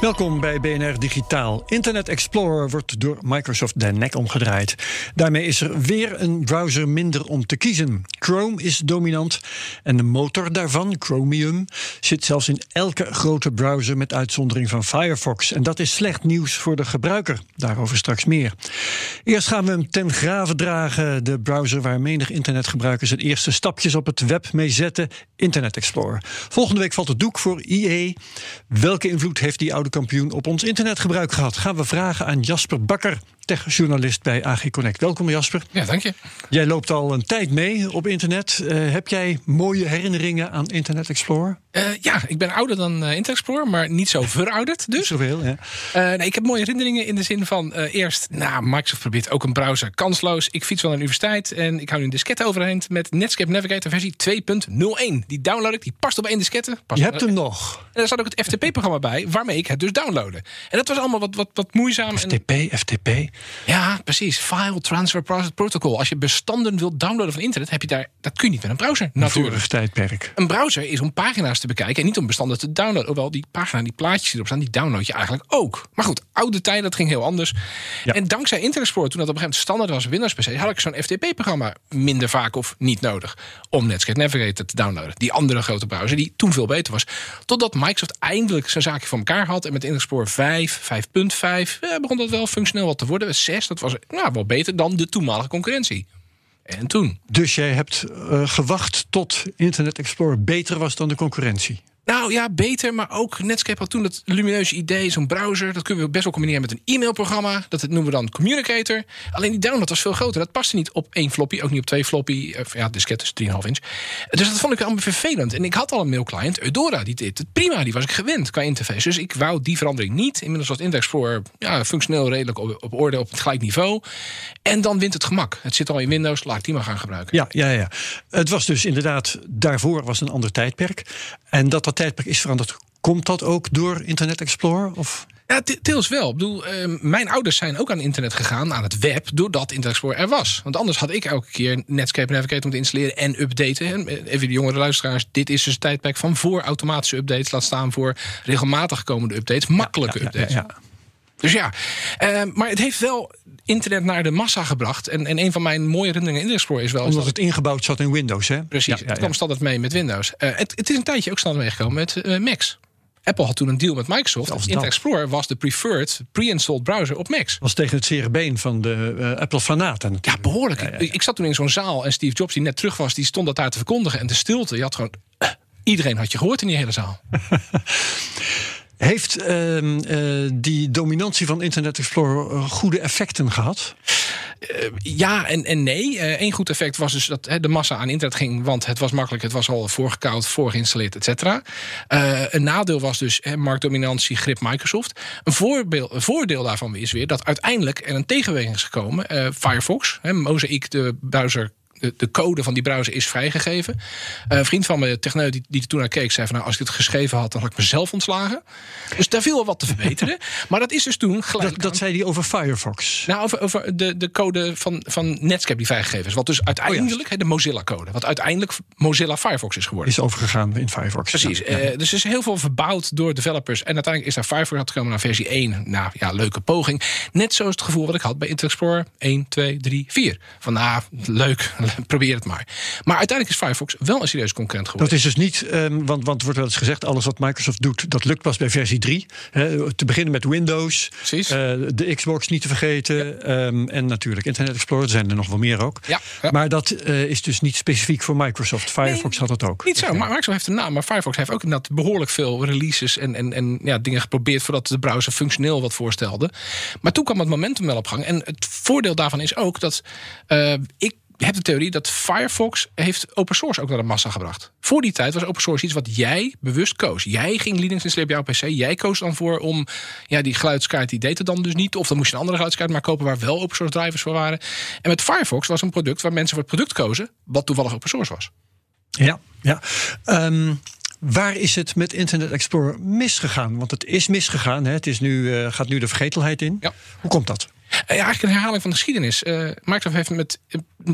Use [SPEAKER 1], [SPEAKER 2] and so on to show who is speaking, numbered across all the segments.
[SPEAKER 1] Welkom bij BNR Digitaal. Internet Explorer wordt door Microsoft de nek omgedraaid. Daarmee is er weer een browser minder om te kiezen. Chrome is dominant en de motor daarvan, Chromium, zit zelfs in elke grote browser met uitzondering van Firefox. En dat is slecht nieuws voor de gebruiker. Daarover straks meer. Eerst gaan we hem ten grave dragen, de browser waar menig internetgebruikers het eerste stapjes op het web mee zetten, Internet Explorer. Volgende week valt het doek voor IE. Welke invloed heeft die oude kampioen op ons internetgebruik gehad? Gaan we vragen aan Jasper Bakker, techjournalist bij AG Connect. Welkom Jasper.
[SPEAKER 2] Ja, dank je.
[SPEAKER 1] Jij loopt al een tijd mee op internet. Uh, heb jij mooie herinneringen aan Internet Explorer?
[SPEAKER 2] Uh, ja, ik ben ouder dan uh, Internet Explorer, maar niet zo verouderd dus.
[SPEAKER 1] Zoveel, ja.
[SPEAKER 2] nee, ik heb mooie herinneringen in de zin van eerst, nou, Microsoft probeert ook een browser kansloos. Ik fiets wel naar de universiteit en ik hou nu een diskette overheen met Netscape Navigator versie 2.01. Die download ik, die past op één diskette. Past
[SPEAKER 1] Je hebt hem nog.
[SPEAKER 2] En daar zat ook het FTP-programma bij, waarmee ik het dus downloaden. En dat was allemaal wat, wat, wat moeizaam.
[SPEAKER 1] FTP,
[SPEAKER 2] en...
[SPEAKER 1] FTP.
[SPEAKER 2] Ja, precies. File Transfer Protocol. Als je bestanden wilt downloaden van internet, heb je daar, dat kun je niet met een browser. Natuurlijk.
[SPEAKER 1] Vorig tijdperk.
[SPEAKER 2] Een browser is om pagina's te bekijken en niet om bestanden te downloaden. Hoewel die pagina, die plaatjes die erop staan, die download je eigenlijk ook. Maar goed, oude tijden, dat ging heel anders. Ja. En dankzij Internet Explorer, toen dat op een gegeven moment standaard was Windows PC, had ik zo'n FTP-programma minder vaak of niet nodig om Netscape Navigator te downloaden. Die andere grote browser, die toen veel beter was. Totdat Microsoft eindelijk zijn zaakje voor elkaar had en met Internet Explorer 5, 5.5 eh, begon dat wel functioneel wat te worden. 6, dat was nou, wel beter dan de toenmalige concurrentie. En toen.
[SPEAKER 1] Dus jij hebt uh, gewacht tot Internet Explorer beter was dan de concurrentie?
[SPEAKER 2] Nou ja, beter, maar ook Netscape had toen dat lumineuze idee, zo'n browser. Dat kunnen we best wel combineren met een e-mailprogramma. Dat noemen we dan Communicator. Alleen die download was veel groter. Dat paste niet op één floppy, ook niet op twee floppy. Ja, disket is 3,5 inch. Dus dat vond ik allemaal vervelend. En ik had al een mailclient, Eudora, die deed het prima. Die was ik gewend qua interface. Dus ik wou die verandering niet. Inmiddels was Internet Explorer ja, functioneel redelijk op, op orde, op het gelijk niveau. En dan wint het gemak. Het zit al in Windows, laat ik die maar gaan gebruiken.
[SPEAKER 1] Ja, ja, ja. Het was dus inderdaad, daarvoor was een ander tijdperk. En dat dat tijdperk is veranderd. Komt dat ook door Internet Explorer? Of?
[SPEAKER 2] Ja, deels wel. Ik bedoel, uh, mijn ouders zijn ook aan internet gegaan, aan het web, doordat Internet Explorer er was. Want anders had ik elke keer Netscape Navigator moeten installeren en updaten. En even de jongere luisteraars, dit is dus een tijdperk van voor automatische updates, laat staan voor regelmatig komende updates, makkelijke
[SPEAKER 1] ja, ja,
[SPEAKER 2] updates.
[SPEAKER 1] Ja,
[SPEAKER 2] dus ja, uh, maar het heeft wel internet naar de massa gebracht. En, en een van mijn mooie herinneringen in Internet Explorer is wel...
[SPEAKER 1] Omdat het ingebouwd zat in Windows, hè?
[SPEAKER 2] Precies, het kwam standaard mee met Windows. Uh, het, het, is een tijdje ook standaard meegekomen met uh, Macs. Apple had toen een deal met Microsoft. Internet Explorer was de preferred pre-installed browser op Macs.
[SPEAKER 1] Was tegen het zere been van de uh, Apple-fanaten.
[SPEAKER 2] Ja, behoorlijk. Ja, ja, ja. Ik zat toen in zo'n zaal en Steve Jobs, die net terug was, die stond dat daar te verkondigen. En de stilte, je had gewoon... iedereen had je gehoord in die hele zaal.
[SPEAKER 1] Heeft uh, uh, die dominantie van Internet Explorer uh, goede effecten gehad?
[SPEAKER 2] Uh, ja en, en nee. Eén goed effect was dus dat de massa aan internet ging, want het was makkelijk, het was al voorgekoud, voorgeïnstalleerd, et cetera. een nadeel was dus he, marktdominantie, grip Microsoft. Een, voorbeeld, voordeel daarvan is weer dat uiteindelijk er een tegenbeweging is gekomen. Firefox, he, Mosaic, de browser de, de, code van die browser is vrijgegeven. Uh, een vriend van me, techneut, die, die er toen naar keek, zei van nou, als ik het geschreven had, dan had ik mezelf ontslagen. Dus daar viel wel wat te verbeteren. maar dat is dus toen gelijk.
[SPEAKER 1] Dat, dat zei hij over Firefox.
[SPEAKER 2] Nou, over, over de, de code van, van Netscape die vrijgegeven is. Wat dus uiteindelijk, oh, de Mozilla-code, wat uiteindelijk Mozilla Firefox is geworden.
[SPEAKER 1] Is overgegaan in Firefox.
[SPEAKER 2] Precies. Ja. Uh, dus er is heel veel verbouwd door developers. En uiteindelijk is daar Firefox uitgekomen naar versie 1. Nou ja, leuke poging. Net zoals het gevoel wat ik had bij Internet Explorer 1, 2, 3, 4. Van nou, leuk, probeer het maar. Maar uiteindelijk is Firefox wel een serieus concurrent geworden.
[SPEAKER 1] Dat is dus niet, um, want, want wordt wel eens gezegd, alles wat Microsoft doet, dat lukt pas bij versie 3. He, te beginnen met Windows, uh, de Xbox niet te vergeten ja. um, en natuurlijk Internet Explorer, er zijn er nog wel meer ook.
[SPEAKER 2] Ja,
[SPEAKER 1] ja. Maar dat uh, is dus niet specifiek voor Microsoft. Firefox
[SPEAKER 2] nee,
[SPEAKER 1] had dat ook.
[SPEAKER 2] Niet zo, maar Microsoft heeft een naam, maar Firefox heeft ook inderdaad behoorlijk veel releases en, en, en ja, dingen geprobeerd voordat de browser functioneel wat voorstelde. Maar toen kwam het momentum wel op gang. En het voordeel daarvan is ook dat uh, ik heb de theorie dat Firefox heeft open source ook naar de massa gebracht. Voor die tijd was open source iets wat jij bewust koos. Jij ging Linux installeren op jouw PC. Jij koos dan voor om ja, die geluidskaart, die deed het dan dus niet. Of dan moest je een andere geluidskaart maar kopen waar wel open source drivers voor waren. En met Firefox was een product waar mensen voor het product kozen, wat toevallig open source was.
[SPEAKER 1] Ja, ja. Um, Waar is het met Internet Explorer misgegaan? Want het is misgegaan. Hè? Het is nu, uh, gaat nu de vergetelheid in.
[SPEAKER 2] Ja.
[SPEAKER 1] Hoe komt dat?
[SPEAKER 2] Ja, eigenlijk een herhaling van de geschiedenis. Uh, Microsoft heeft met,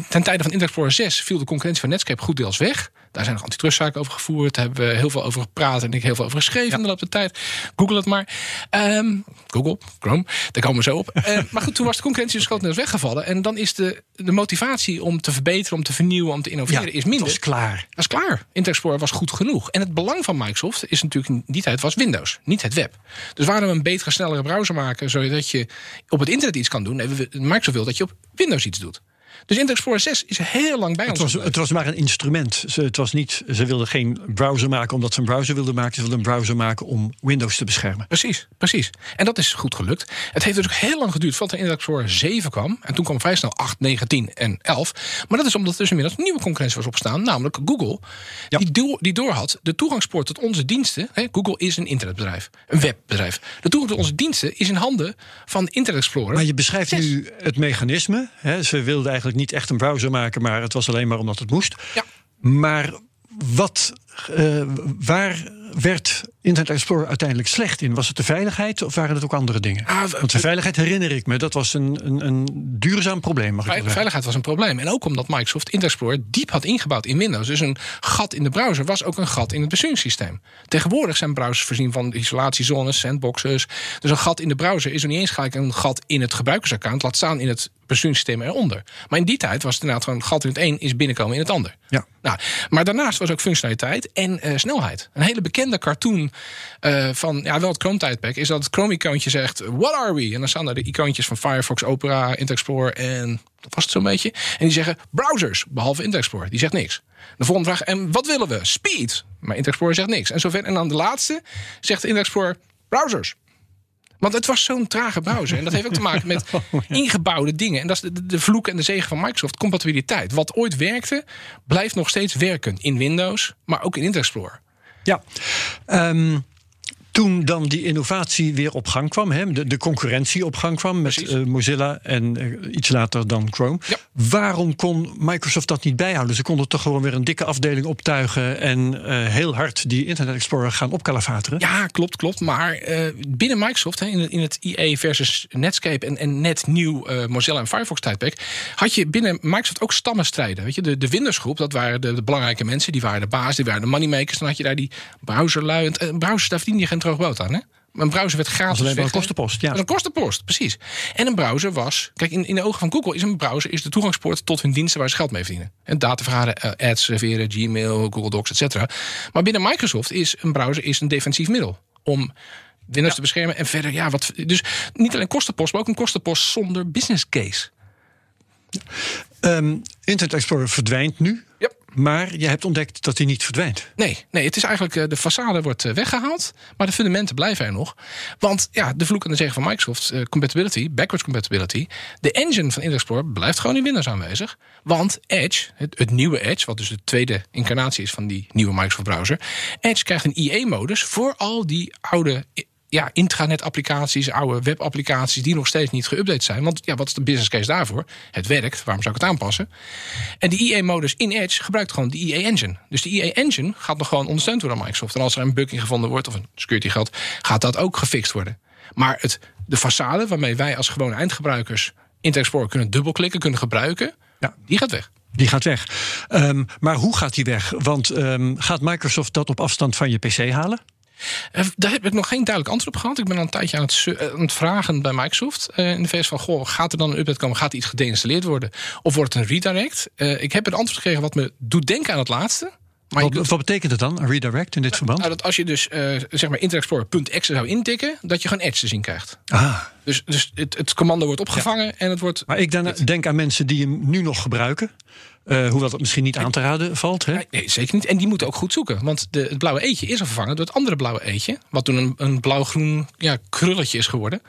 [SPEAKER 2] ten tijde van Internet Explorer 6 viel de concurrentie van Netscape goed deels weg. Daar zijn nog antitrustzaken over gevoerd. Daar hebben we heel veel over gepraat en ik heel veel over geschreven ja. in de loop der tijd. Google het maar. Um, Google, Chrome, daar komen we zo op. uh, maar goed, toen was de concurrentie dus grotendeels weggevallen. En dan is de, de motivatie om te verbeteren, om te vernieuwen, om te innoveren,
[SPEAKER 1] ja,
[SPEAKER 2] is minder.
[SPEAKER 1] Dat is klaar.
[SPEAKER 2] Dat is klaar. Internet Explorer was goed genoeg. En het belang van Microsoft is natuurlijk in die tijd was Windows, niet het web. Dus waarom we een betere, snellere browser maken, zodat je op het internet iets kan doen. Microsoft wil dat je op Windows iets doet. Dus Internet Explorer 6 is heel lang bij
[SPEAKER 1] het
[SPEAKER 2] ons.
[SPEAKER 1] Was, het was maar een instrument. Ze, het was niet, ze wilden geen browser maken omdat ze een browser wilden maken. Ze wilden een browser maken om Windows te beschermen.
[SPEAKER 2] Precies, precies. En dat is goed gelukt. Het heeft natuurlijk heel lang geduurd voordat er Internet Explorer 7 kwam. En toen kwam vrij snel 8, 9, 10 en 11. Maar dat is omdat er dus inmiddels nieuwe concurrentie was opstaan. Namelijk Google. Ja. Die, door, die doorhad de toegangspoort tot onze diensten. Hè, Google is een internetbedrijf. Een webbedrijf. De toegang tot onze diensten is in handen van Internet Explorer.
[SPEAKER 1] Maar je beschrijft 6. nu het mechanisme. Hè. Ze wilden eigenlijk niet echt een browser maken, maar het was alleen maar omdat het moest.
[SPEAKER 2] Ja.
[SPEAKER 1] Maar wat, uh, waar werd Internet Explorer uiteindelijk slecht in? Was het de veiligheid of waren het ook andere dingen?
[SPEAKER 2] Ah,
[SPEAKER 1] Want de veiligheid herinner ik me, dat was een, een, een duurzaam probleem. Mag
[SPEAKER 2] Ve veiligheid was een probleem. En ook omdat Microsoft Internet Explorer diep had ingebouwd in Windows. Dus een gat in de browser was ook een gat in het besturingssysteem. Tegenwoordig zijn browsers voorzien van isolatiezones, sandboxes. Dus een gat in de browser is er niet eens gelijk een gat in het gebruikersaccount. Laat staan in het besturingssysteem eronder. Maar in die tijd was het inderdaad gewoon een gat in het een is binnenkomen in het ander.
[SPEAKER 1] Ja.
[SPEAKER 2] Nou, maar daarnaast was ook functionaliteit en uh, snelheid. Een hele bekende cartoon uh, van ja, wel het Chrome-tijdperk is dat het Chrome-icoontje zegt: What are we? En dan staan er de icoontjes van Firefox, Opera, Internet Explorer en dat was het zo'n beetje. En die zeggen browsers, behalve Internet Explorer. Die zegt niks. De volgende vraag: En wat willen we? Speed. Maar Internet Explorer zegt niks. En zover. En dan de laatste zegt Internet Explorer browsers. Want het was zo'n trage browser. En dat heeft ook te maken met ingebouwde dingen. En dat is de, de vloek en de zegen van Microsoft. Compatibiliteit. Wat ooit werkte, blijft nog steeds werken. In Windows, maar ook in Internet Explorer.
[SPEAKER 1] Ja. Um, toen dan die innovatie weer op gang kwam, hè, de, de concurrentie op gang kwam met uh, Mozilla en uh, iets later dan Chrome.
[SPEAKER 2] Ja.
[SPEAKER 1] Waarom kon Microsoft dat niet bijhouden? Ze konden toch gewoon weer een dikke afdeling optuigen en uh, heel hard die Internet Explorer gaan opkalafateren?
[SPEAKER 2] Ja, klopt, klopt. Maar binnen Microsoft, hè, in, het, in het IE versus Netscape en, en net nieuw Mozilla en Firefox tijdperk, had je binnen Microsoft ook stammenstrijden. Weet je, de, de Windows groep, dat waren de, de, belangrijke mensen, die waren de baas, die waren de moneymakers. Dan had je daar die browserlui. En browsers, daar verdiende je geen droog brood aan. Hè? Een browser werd gratis.
[SPEAKER 1] een kostenpost. Ja.
[SPEAKER 2] Dat een kostenpost, precies. En een browser was. Kijk, in, in de ogen van Google is een browser is de toegangspoort tot hun diensten waar ze geld mee verdienen. En datavergaren, uh, ads serveren, Gmail, Google Docs, et cetera. Maar binnen Microsoft is een browser is een defensief middel om Windows ja. te beschermen. En verder, ja, wat. Dus niet alleen kostenpost, maar ook een kostenpost zonder business case.
[SPEAKER 1] Um, Internet Explorer verdwijnt nu. Maar je hebt ontdekt dat hij niet verdwijnt.
[SPEAKER 2] Nee, nee het is eigenlijk de façade wordt weggehaald, maar de fundamenten blijven er nog. Want ja, de vloek en de zegen van Microsoft, uh, compatibility, backwards compatibility, de engine van Internet Explorer blijft gewoon in Windows aanwezig. Want Edge, het, het, nieuwe Edge, wat dus de tweede incarnatie is van die nieuwe Microsoft browser, Edge krijgt een IE-modus voor al die oude ja, intranet-applicaties, oude web-applicaties die nog steeds niet geüpdate zijn. Want ja, wat is de business case daarvoor? Het werkt, waarom zou ik het aanpassen? En die IE-modus in Edge gebruikt gewoon de IE-engine. Dus de IE-engine gaat nog gewoon ondersteund worden door Microsoft. En als er een bug in gevonden wordt of een security geldt, gaat dat ook gefixt worden. Maar het, de façade waarmee wij als gewone eindgebruikers Internet Explorer kunnen dubbelklikken, kunnen gebruiken,
[SPEAKER 1] ja.
[SPEAKER 2] die gaat weg.
[SPEAKER 1] Die gaat weg. Um, maar hoe gaat die weg? Want um, gaat Microsoft dat op afstand van je PC halen?
[SPEAKER 2] Uh, daar heb ik nog geen duidelijk antwoord op gehad. Ik ben al een tijdje aan het, het vragen bij Microsoft uh, in de VS van... Goh, gaat er dan een update komen? Gaat iets gedeinstalleerd worden? Of wordt het een redirect? Ik heb een antwoord gekregen wat me doet denken aan het laatste.
[SPEAKER 1] Maar wat, wat, betekent het dan, een redirect in dit verband?
[SPEAKER 2] Nou, dat als je dus uh, zeg maar Internet Explorer.exe zou intikken, dat je gewoon Edge te zien krijgt.
[SPEAKER 1] Ah.
[SPEAKER 2] Dus, dus het, het commando wordt opgevangen ja. en het wordt.
[SPEAKER 1] Maar ik denk aan mensen die hem nu nog gebruiken. Uh, hoewel dat misschien niet aan te raden valt. Hè?
[SPEAKER 2] Nee, zeker niet. En die moeten ook goed zoeken. Want de, het blauwe eetje is al vervangen door het andere blauwe eetje. Wat toen een, een blauw-groen ja, krulletje is geworden.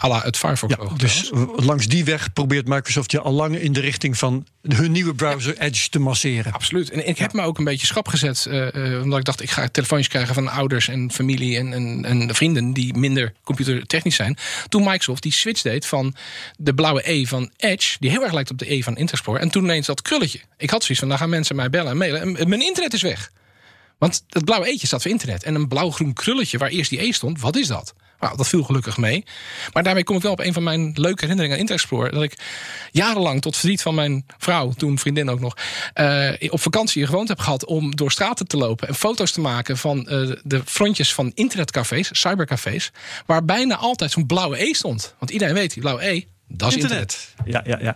[SPEAKER 2] Alla het Firefox
[SPEAKER 1] ja, Dus langs die weg probeert Microsoft je al lang in de richting van hun nieuwe browser ja. Edge te masseren.
[SPEAKER 2] Absoluut. En ik heb me ook een beetje schap gezet. Uh, uh, omdat ik dacht, ik ga telefoontjes krijgen van ouders en familie en, en, en vrienden die minder computertechnisch zijn. Toen Microsoft die switch deed van de blauwe E van Edge, die heel erg lijkt op de E van Internet Explorer. En toen ineens dat krulletje. Ik had zoiets van, dan gaan mensen mij bellen en mailen. En mijn internet is weg. Want het blauwe eetje staat voor internet. En een blauw-groen krulletje waar eerst die E stond, wat is dat? Nou, dat viel gelukkig mee. Maar daarmee kom ik wel op een van mijn leuke herinneringen aan Internet Explorer. Dat ik jarenlang tot verdriet van mijn vrouw, toen vriendin ook nog, uh, op vakantie gewoond heb gehad om door straten te lopen en foto's te maken van uh, de frontjes van internetcafés, cybercafés, waar bijna altijd zo'n blauwe E stond. Want iedereen weet, die blauwe E, dat is internet.
[SPEAKER 1] internet. Ja, ja,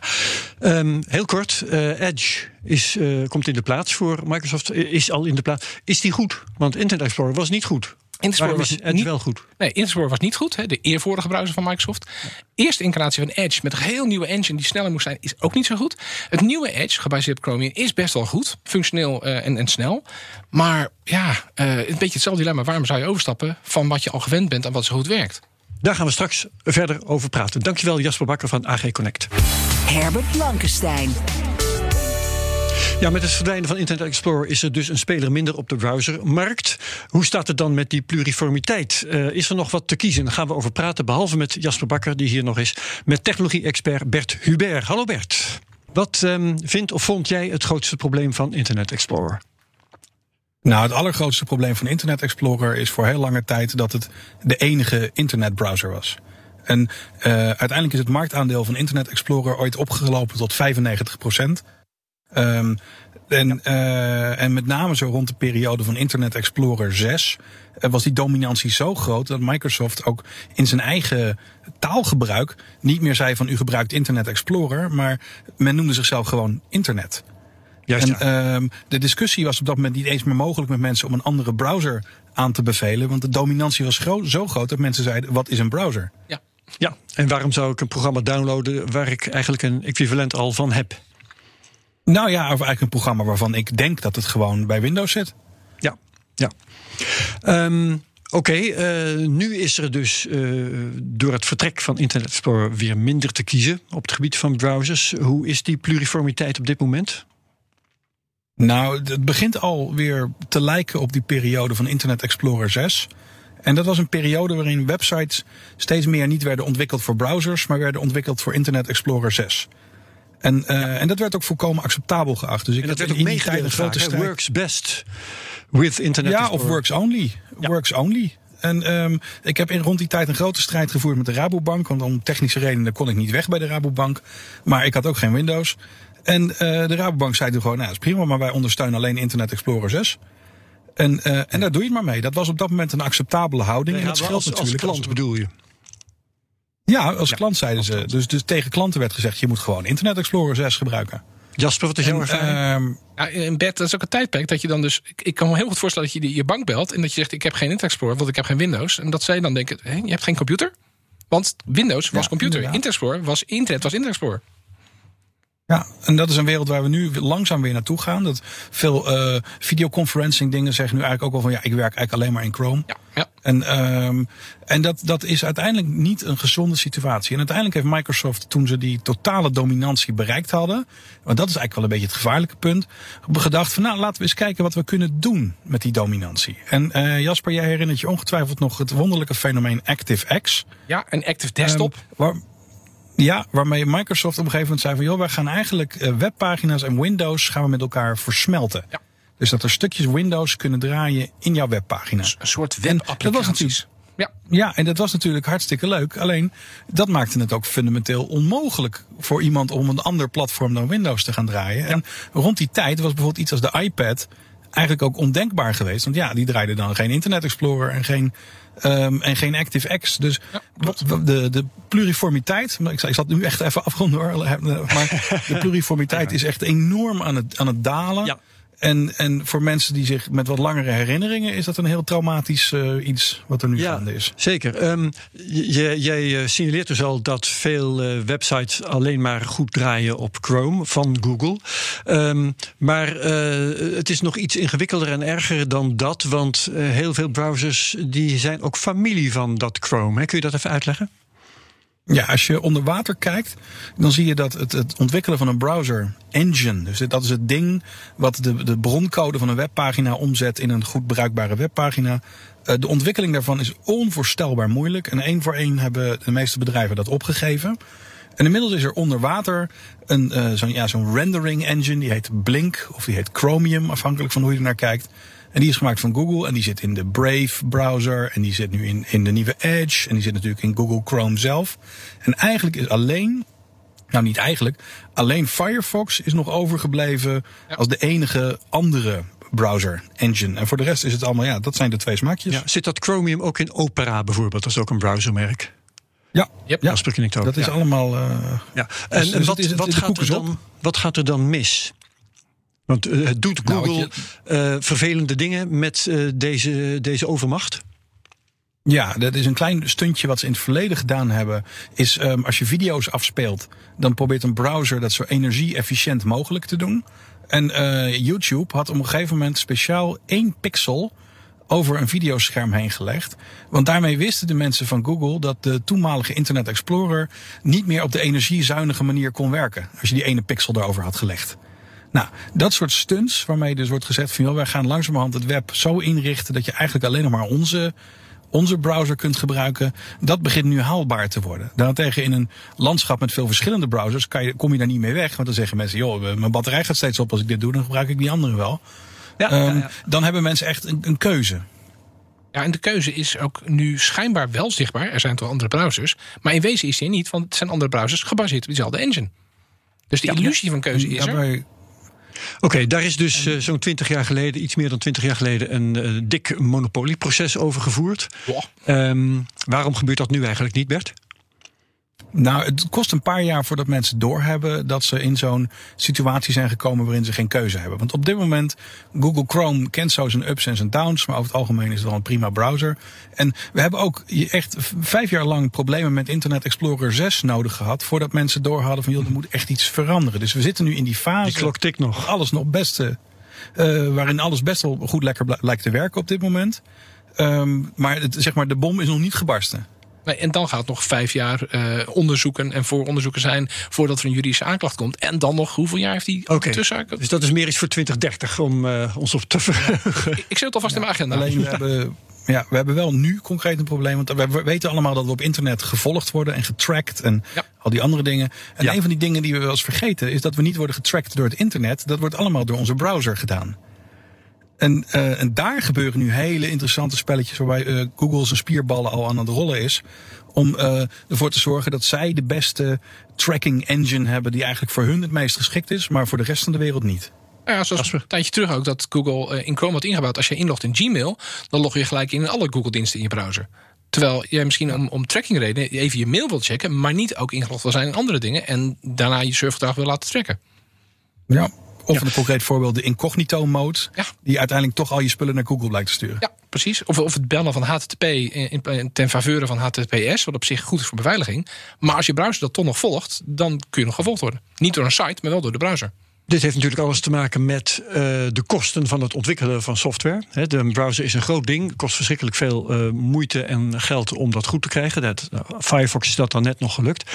[SPEAKER 1] ja. Um, heel kort, uh, Edge is, uh, komt in de plaats voor Microsoft, is al in de plaats. Is die goed? Want Internet Explorer was niet goed.
[SPEAKER 2] Internet
[SPEAKER 1] was Edge niet, wel goed.
[SPEAKER 2] Nee, Internet Explorer was niet goed. Hè, de eervorige browser van Microsoft. Eerste incarnatie van Edge met een heel nieuwe engine die sneller moest zijn, is ook niet zo goed. Het nieuwe Edge, gebaseerd op Chromium, is best wel goed. Functioneel uh, en, en, snel. Maar ja, uh, een beetje hetzelfde dilemma. Waarom zou je overstappen van wat je al gewend bent en wat zo goed werkt?
[SPEAKER 1] Daar gaan we straks verder over praten. Dankjewel Jasper Bakker van AG Connect.
[SPEAKER 3] Herbert Blankenstein.
[SPEAKER 1] Ja, met het verdwijnen van Internet Explorer is er dus een speler minder op de browsermarkt. Hoe staat het dan met die pluriformiteit? Uh, is er nog wat te kiezen? Daar gaan we over praten, behalve met Jasper Bakker, die hier nog is, met technologie-expert Bert Hubert. Hallo Bert. Wat um, vindt of vond jij het grootste probleem van Internet Explorer?
[SPEAKER 4] Nou, het allergrootste probleem van Internet Explorer is voor heel lange tijd dat het de enige internetbrowser was. En uh, uiteindelijk is het marktaandeel van Internet Explorer ooit opgelopen tot 95 procent. Um, en, uh, en met name zo rond de periode van Internet Explorer 6 uh, was die dominantie zo groot dat Microsoft ook in zijn eigen taalgebruik niet meer zei van u gebruikt Internet Explorer, maar men noemde zichzelf gewoon Internet.
[SPEAKER 1] Juist,
[SPEAKER 4] en ja. um, de discussie was op dat moment niet eens meer mogelijk met mensen om een andere browser aan te bevelen, want de dominantie was gro zo groot dat mensen zeiden wat is een browser?
[SPEAKER 2] Ja.
[SPEAKER 1] Ja, en waarom zou ik een programma downloaden waar ik eigenlijk een equivalent al van heb?
[SPEAKER 4] Nou ja, of eigenlijk een programma waarvan ik denk dat het gewoon bij Windows zit.
[SPEAKER 1] Ja, ja. Um, Oké, okay, uh, nu is er dus uh, door het vertrek van Internet Explorer weer minder te kiezen op het gebied van browsers. Hoe is die pluriformiteit op dit moment?
[SPEAKER 4] Nou, het begint alweer te lijken op die periode van Internet Explorer 6. En dat was een periode waarin websites steeds meer niet werden ontwikkeld voor browsers, maar werden ontwikkeld voor Internet Explorer 6. En, ja. en dat werd ook volkomen acceptabel geacht. Dus ik
[SPEAKER 1] en dat werd ook meegedeeld. grote strijd. Works best with Internet
[SPEAKER 4] Ja, of works only. Ja. Works only. En um, ik heb in rond die tijd een grote strijd gevoerd met de Rabobank. Want om technische redenen kon ik niet weg bij de Rabobank. Maar ik had ook geen Windows. En uh, de Rabobank zei toen gewoon, nou dat is prima, maar wij ondersteunen alleen Internet Explorer 6. En, uh, en daar doe je het maar mee. Dat was op dat moment een acceptabele houding. En dat scheelt
[SPEAKER 1] als,
[SPEAKER 4] natuurlijk.
[SPEAKER 1] Als klant bedoel je?
[SPEAKER 4] Ja, als
[SPEAKER 1] Ja,
[SPEAKER 4] klant zeiden ze. Dus, dus tegen klanten werd gezegd, je moet gewoon Internet Explorer 6 gebruiken.
[SPEAKER 1] Jasper, wat is jouw ervaring?
[SPEAKER 4] ehm,
[SPEAKER 2] Ja, in bed, dat is ook een tijdperk dat je dan dus. Ik, ik kan me heel goed voorstellen dat je je bank belt en dat je zegt: Ik heb geen Internet Explorer, want ik heb geen Windows. En dat zij dan denken: Hé, je hebt geen computer? Want Windows was
[SPEAKER 4] Ja,
[SPEAKER 2] computer,
[SPEAKER 4] inderdaad.
[SPEAKER 2] Internet Explorer was internet, was Internet Explorer.
[SPEAKER 4] Ja, en dat is een wereld waar we nu langzaam weer naartoe gaan. Dat veel eh videoconferencing dingen zeggen nu eigenlijk ook wel van ja, ik werk eigenlijk alleen maar in Chrome.
[SPEAKER 2] Ja, ja.
[SPEAKER 4] En, ehm en dat, dat is uiteindelijk niet een gezonde situatie. En uiteindelijk heeft Microsoft, toen ze die totale dominantie bereikt hadden, want dat is eigenlijk wel een beetje het gevaarlijke punt, gedacht van nou laten we eens kijken wat we kunnen doen met die dominantie. En eh Jasper, jij herinnert je ongetwijfeld nog het wonderlijke fenomeen ActiveX.
[SPEAKER 2] ja, en Active Desktop.
[SPEAKER 4] Ehm, waar, ja, waarmee Microsoft op een gegeven moment zei van... joh, wij gaan eigenlijk eh, webpagina's en Windows gaan we met elkaar versmelten.
[SPEAKER 2] Ja.
[SPEAKER 4] Dus dat er stukjes Windows kunnen draaien in jouw webpagina.
[SPEAKER 2] een soort
[SPEAKER 4] En dat was
[SPEAKER 2] webapplicaties. Ja,
[SPEAKER 4] Ja, en dat was natuurlijk hartstikke leuk. Alleen, dat maakte het ook fundamenteel onmogelijk voor iemand om een ander platform dan Windows te gaan draaien. En rond die tijd was bijvoorbeeld iets als de iPad eigenlijk ook ondenkbaar geweest. Want ja, die draaiden dan geen Internet Explorer en geen, um, en geen ActiveX. Dus ja, de, de pluriformiteit, ik, ik zat nu echt even afronden hoor, maar de pluriformiteit is echt enorm aan het, aan het dalen. Ja. En, en voor mensen die zich met wat langere herinneringen is dat een heel traumatisch uh, iets wat er nu
[SPEAKER 1] ja,
[SPEAKER 4] gaande is.
[SPEAKER 1] Zeker. Um, jij signaleert dus al dat veel uh, websites alleen maar goed draaien op Chrome van Google. Um, maar uh, het is nog iets ingewikkelder en erger dan dat, want heel veel browsers die zijn ook familie van dat Chrome. Hè? Kun je dat even uitleggen?
[SPEAKER 4] Ja, als je onder water kijkt, dan zie je dat het, het ontwikkelen van een browser engine, dus dat is het ding wat de, de broncode van een webpagina omzet in een goed bruikbare webpagina. Uh, de ontwikkeling daarvan is onvoorstelbaar moeilijk. En één voor één hebben de meeste bedrijven dat opgegeven. En inmiddels is er onder water een uh, zo'n ja, zo'n rendering engine, die heet Blink of die heet Chromium, afhankelijk van hoe je er naar kijkt. En die is gemaakt van Google en die zit in de Brave browser en die zit nu in, in de nieuwe Edge en die zit natuurlijk in Google Chrome zelf. En eigenlijk is alleen, nou niet eigenlijk, alleen Firefox is nog overgebleven als de enige andere browser engine. En voor de rest is het allemaal, ja, dat zijn de twee smaakjes. Ja,
[SPEAKER 1] zit dat Chromium ook in Opera bijvoorbeeld? Dat is ook een browsermerk.
[SPEAKER 4] Ja, yep. ja.
[SPEAKER 1] Dat,
[SPEAKER 4] dat is allemaal. Uh,
[SPEAKER 1] ja. En, dus, en wat, wat, gaat er dan, wat gaat er dan mis? Want uh, doet nou, Google nou, uh, vervelende dingen met uh, deze, deze overmacht?
[SPEAKER 4] Ja, dat is een klein stuntje wat ze in het verleden gedaan hebben. Is um, als je video's afspeelt, dan probeert een browser dat zo energie-efficiënt mogelijk te doen. En YouTube had op een gegeven moment speciaal één pixel over een videoscherm heen gelegd. Want daarmee wisten de mensen van Google dat de toenmalige Internet Explorer niet meer op de energiezuinige manier kon werken. Als je die ene pixel erover had gelegd. Nou, dat soort stunts waarmee dus wordt gezegd van joh, wij gaan langzamerhand het web zo inrichten dat je eigenlijk alleen nog maar onze, onze browser kunt gebruiken. Dat begint nu haalbaar te worden. Daarentegen in een landschap met veel verschillende browsers kan je, kom je daar niet mee weg. Want dan zeggen mensen, joh, mijn batterij gaat steeds op als ik dit doe, dan gebruik ik die andere wel. Ja, um, ja, ja. Dan hebben mensen echt een, een keuze.
[SPEAKER 2] Ja, en de keuze is ook nu schijnbaar wel zichtbaar. Er zijn toch andere browsers. Maar in wezen is die niet, want het zijn andere browsers gebaseerd op diezelfde engine. Dus de illusie van keuze is er.
[SPEAKER 1] Oké, okay, daar is dus uh, zo'n 20 jaar geleden, iets meer dan 20 jaar geleden, een uh, dik monopolieproces over gevoerd. Um, waarom gebeurt dat nu eigenlijk niet, Bert?
[SPEAKER 4] Nou, het kost een paar jaar voordat mensen doorhebben dat ze in zo'n situatie zijn gekomen waarin ze geen keuze hebben. Want op dit moment, Google Chrome kent zo zijn ups en zijn downs, maar over het algemeen is het wel een prima browser. En we hebben ook echt vijf jaar lang problemen met Internet Explorer 6 nodig gehad voordat mensen door hadden van joh, er moet echt iets veranderen. Dus we zitten nu in die fase.
[SPEAKER 1] Die klok tikt nog.
[SPEAKER 4] Alles nog best, uh, waarin alles best wel goed lekker lijkt te werken op dit moment. Um, maar, het, zeg maar de bom is nog niet gebarsten.
[SPEAKER 2] Nee, en dan gaat het nog vijf jaar uh, onderzoeken en vooronderzoeken zijn voordat er een juridische aanklacht komt. En dan nog, hoeveel jaar heeft hij
[SPEAKER 1] okay. tussen? Dus dat is meer iets voor 2030 om uh, ons op te verheugen.
[SPEAKER 2] ik, ik zet het alvast ja, in mijn agenda.
[SPEAKER 4] Alleen we hebben, ja, we hebben wel nu concreet een probleem. Want we weten allemaal dat we op internet gevolgd worden en getracked en ja. al die andere dingen. En ja. een van die dingen die we wel eens vergeten is dat we niet worden getracked door het internet. Dat wordt allemaal door onze browser gedaan. En, uh, en daar gebeuren nu hele interessante spelletjes waarbij uh, Google zijn spierballen al aan het rollen is. Om uh, ervoor te zorgen dat zij de beste tracking engine hebben die eigenlijk voor hun het meest geschikt is, maar voor de rest van de wereld niet.
[SPEAKER 2] Ja, zoals een tijdje terug ook dat Google in Chrome had ingebouwd. Als je inlogt in Gmail, dan log je gelijk in alle Google-diensten in je browser. Terwijl jij misschien om, om trackingredenen even je mail wilt checken, maar niet ook ingelogd wil zijn in andere dingen. En daarna je surfgedrag wil laten tracken.
[SPEAKER 4] Ja, of ja. een concreet voorbeeld, de incognito mode. Ja. Die uiteindelijk toch al je spullen naar Google blijkt te sturen.
[SPEAKER 2] Ja, precies. Of, of het bellen van HTTP ten faveur van HTTPS, wat op zich goed is voor beveiliging. Maar als je browser dat toch nog volgt, dan kun je nog gevolgd worden. Niet door een site, maar wel door de browser.
[SPEAKER 1] Dit heeft natuurlijk alles te maken met uh, de kosten van het ontwikkelen van software. He, de browser is een groot ding, kost verschrikkelijk veel uh, moeite en geld om dat goed te krijgen. Dat, nou, Firefox is dat dan net nog gelukt.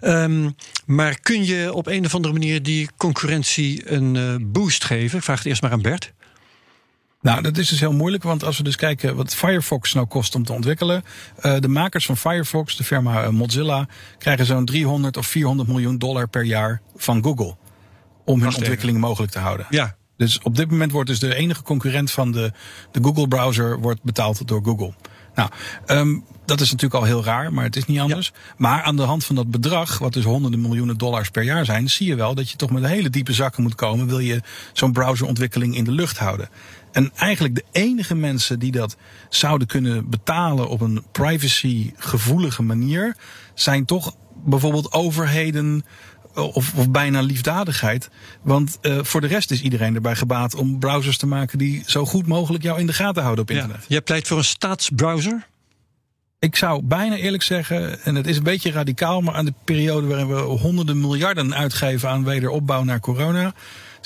[SPEAKER 1] Um, maar kun je op een of andere manier die concurrentie een boost geven? Ik vraag het eerst maar aan Bert.
[SPEAKER 4] Nou, dat is dus heel moeilijk, want als we dus kijken wat Firefox nou kost om te ontwikkelen. Uh, de makers van Firefox, de firma Mozilla, krijgen zo'n 300 of 400 miljoen dollar per jaar van Google om hun ontwikkeling mogelijk te houden.
[SPEAKER 1] Ja.
[SPEAKER 4] Dus op dit moment wordt dus de enige concurrent van de, de Google browser wordt betaald door Google. Nou, um, dat is natuurlijk al heel raar, maar het is niet anders. Maar aan de hand van dat bedrag, wat dus honderden miljoenen dollars per jaar zijn, zie je wel dat je toch met hele diepe zakken moet komen. Wil je zo'n browserontwikkeling in de lucht houden? En eigenlijk de enige mensen die dat zouden kunnen betalen op een privacy-gevoelige manier, zijn toch bijvoorbeeld overheden of, of bijna liefdadigheid. Want uh, voor de rest is iedereen erbij gebaat om browsers te maken die zo goed mogelijk jou in de gaten houden op internet.
[SPEAKER 1] Ja. Jij pleit voor een staatsbrowser?
[SPEAKER 4] Ik zou bijna eerlijk zeggen, en het is een beetje radicaal, maar aan de periode waarin we honderden miljarden uitgeven aan wederopbouw naar corona,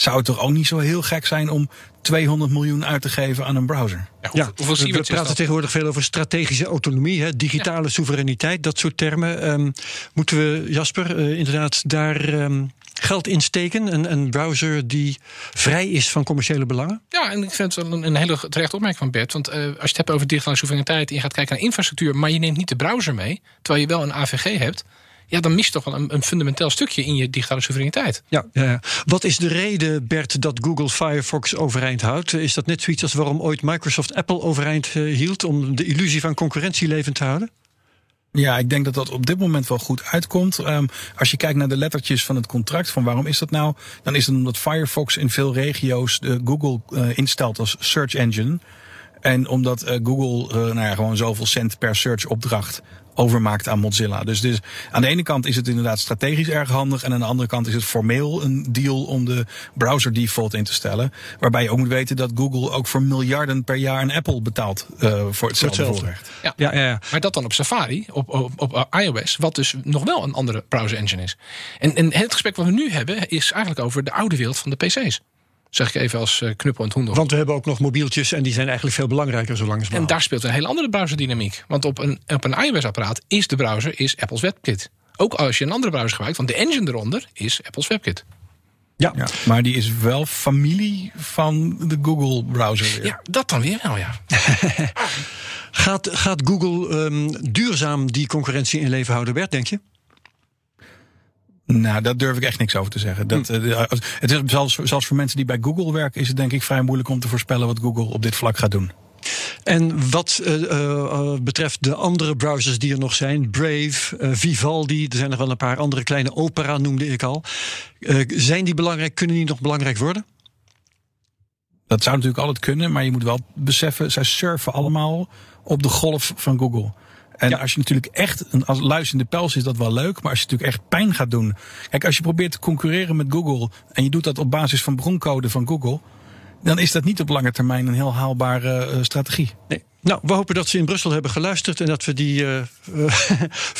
[SPEAKER 4] zou het toch ook niet zo heel gek zijn om 200 miljoen uit te geven aan een browser.
[SPEAKER 1] Ja, we, we praten tegenwoordig veel over strategische autonomie, hè, digitale soevereiniteit, dat soort termen. Um, moeten we, Jasper, uh, inderdaad daar um, geld insteken? Een, een browser die vrij is van commerciële belangen?
[SPEAKER 2] Ja, en ik vind het wel een, een hele terechte opmerking van Bert. Want uh, als je het hebt over digitale soevereiniteit en je gaat kijken naar infrastructuur, maar je neemt niet de browser mee, terwijl je wel een AVG hebt ja, dan mist toch wel een, een, fundamenteel stukje in je digitale soevereiniteit.
[SPEAKER 1] Ja, ja, Wat is de reden, Bert, dat Google Firefox overeind houdt? Is dat net zoiets als waarom ooit Microsoft Apple overeind uh, hield om de illusie van concurrentie levend te houden?
[SPEAKER 4] Ja, ik denk dat dat op dit moment wel goed uitkomt. Um, als je kijkt naar de lettertjes van het contract, van waarom is dat nou? Dan is het omdat Firefox in veel regio's de Google uh, instelt als search engine. En omdat uh, Google uh, nou ja, gewoon zoveel cent per search opdracht overmaakt aan Mozilla. Dus, dus aan de ene kant is het inderdaad strategisch erg handig. En aan de andere kant is het formeel een deal om de browser default in te stellen. Waarbij je ook moet weten dat Google ook voor miljarden per jaar een Apple betaalt uh, voor hetzelfde, voorrecht.
[SPEAKER 2] Ja. Ja, ja, ja, Maar dat dan op Safari, op, op, op iOS, wat dus nog wel een andere browser engine is. En, en het gesprek wat we nu hebben is eigenlijk over de oude wereld van de PC's. Zeg ik even als uh, knuppel en hoender.
[SPEAKER 1] Want we hebben ook nog mobieltjes en die zijn eigenlijk veel belangrijker zo langzamerhand.
[SPEAKER 2] En daar speelt een hele andere browserdynamiek. Want op een, op een iOS-apparaat is de browser is Apple's WebKit. Ook als je een andere browser gebruikt, want de engine eronder is Apple's WebKit.
[SPEAKER 4] Ja. ja. maar die is wel familie van de Google browser.
[SPEAKER 2] Ja, dat dan weer wel, ja.
[SPEAKER 1] gaat, gaat Google um, duurzaam die concurrentie in leven houden, Bert, denk je?
[SPEAKER 4] Nou, daar durf ik echt niks over te zeggen. Dat, hm. uh, het is zelfs, zelfs voor mensen die bij Google werken, is het denk ik vrij moeilijk om te voorspellen wat Google op dit vlak gaat doen.
[SPEAKER 1] En wat uh, uh, betreft de andere browsers die er nog zijn, Brave, Vivaldi, er zijn nog wel een paar andere kleine Opera noemde ik al. zijn die belangrijk? Kunnen die nog belangrijk worden?
[SPEAKER 4] Dat zou natuurlijk altijd kunnen, maar je moet wel beseffen, zij surfen allemaal op de golf van Google. En als je natuurlijk echt een als luisterende pels is dat wel leuk, maar als je natuurlijk echt pijn gaat doen. Kijk, als je probeert te concurreren met Google en je doet dat op basis van broncode van Google, dan is dat niet op lange termijn een heel haalbare uh, strategie.
[SPEAKER 1] Nee. Nou, we hopen dat ze in Brussel hebben geluisterd en dat we die uh,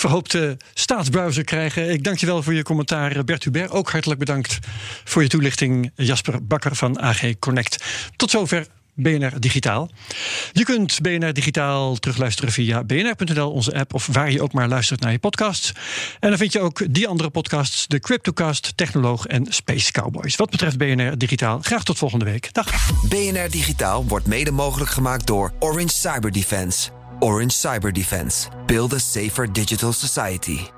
[SPEAKER 1] verhoopte staatsbrowser krijgen. Ik dank je wel voor je commentaar, Bert Hubert. Ook hartelijk bedankt voor je toelichting, Jasper Bakker van AG Connect. Tot zover BNR Digitaal. Je kunt BNR Digitaal terugluisteren via bnr.nl, onze app, of waar je ook maar luistert naar je podcasts. En dan vind je ook die andere podcasts, de Cryptocast, Technoloog en Space Cowboys. Wat betreft BNR Digitaal, graag tot volgende week. Dag.
[SPEAKER 5] BNR Digitaal wordt mede mogelijk gemaakt door Orange Cyber Defense. Orange Cyber Defense. Build a safer digital society.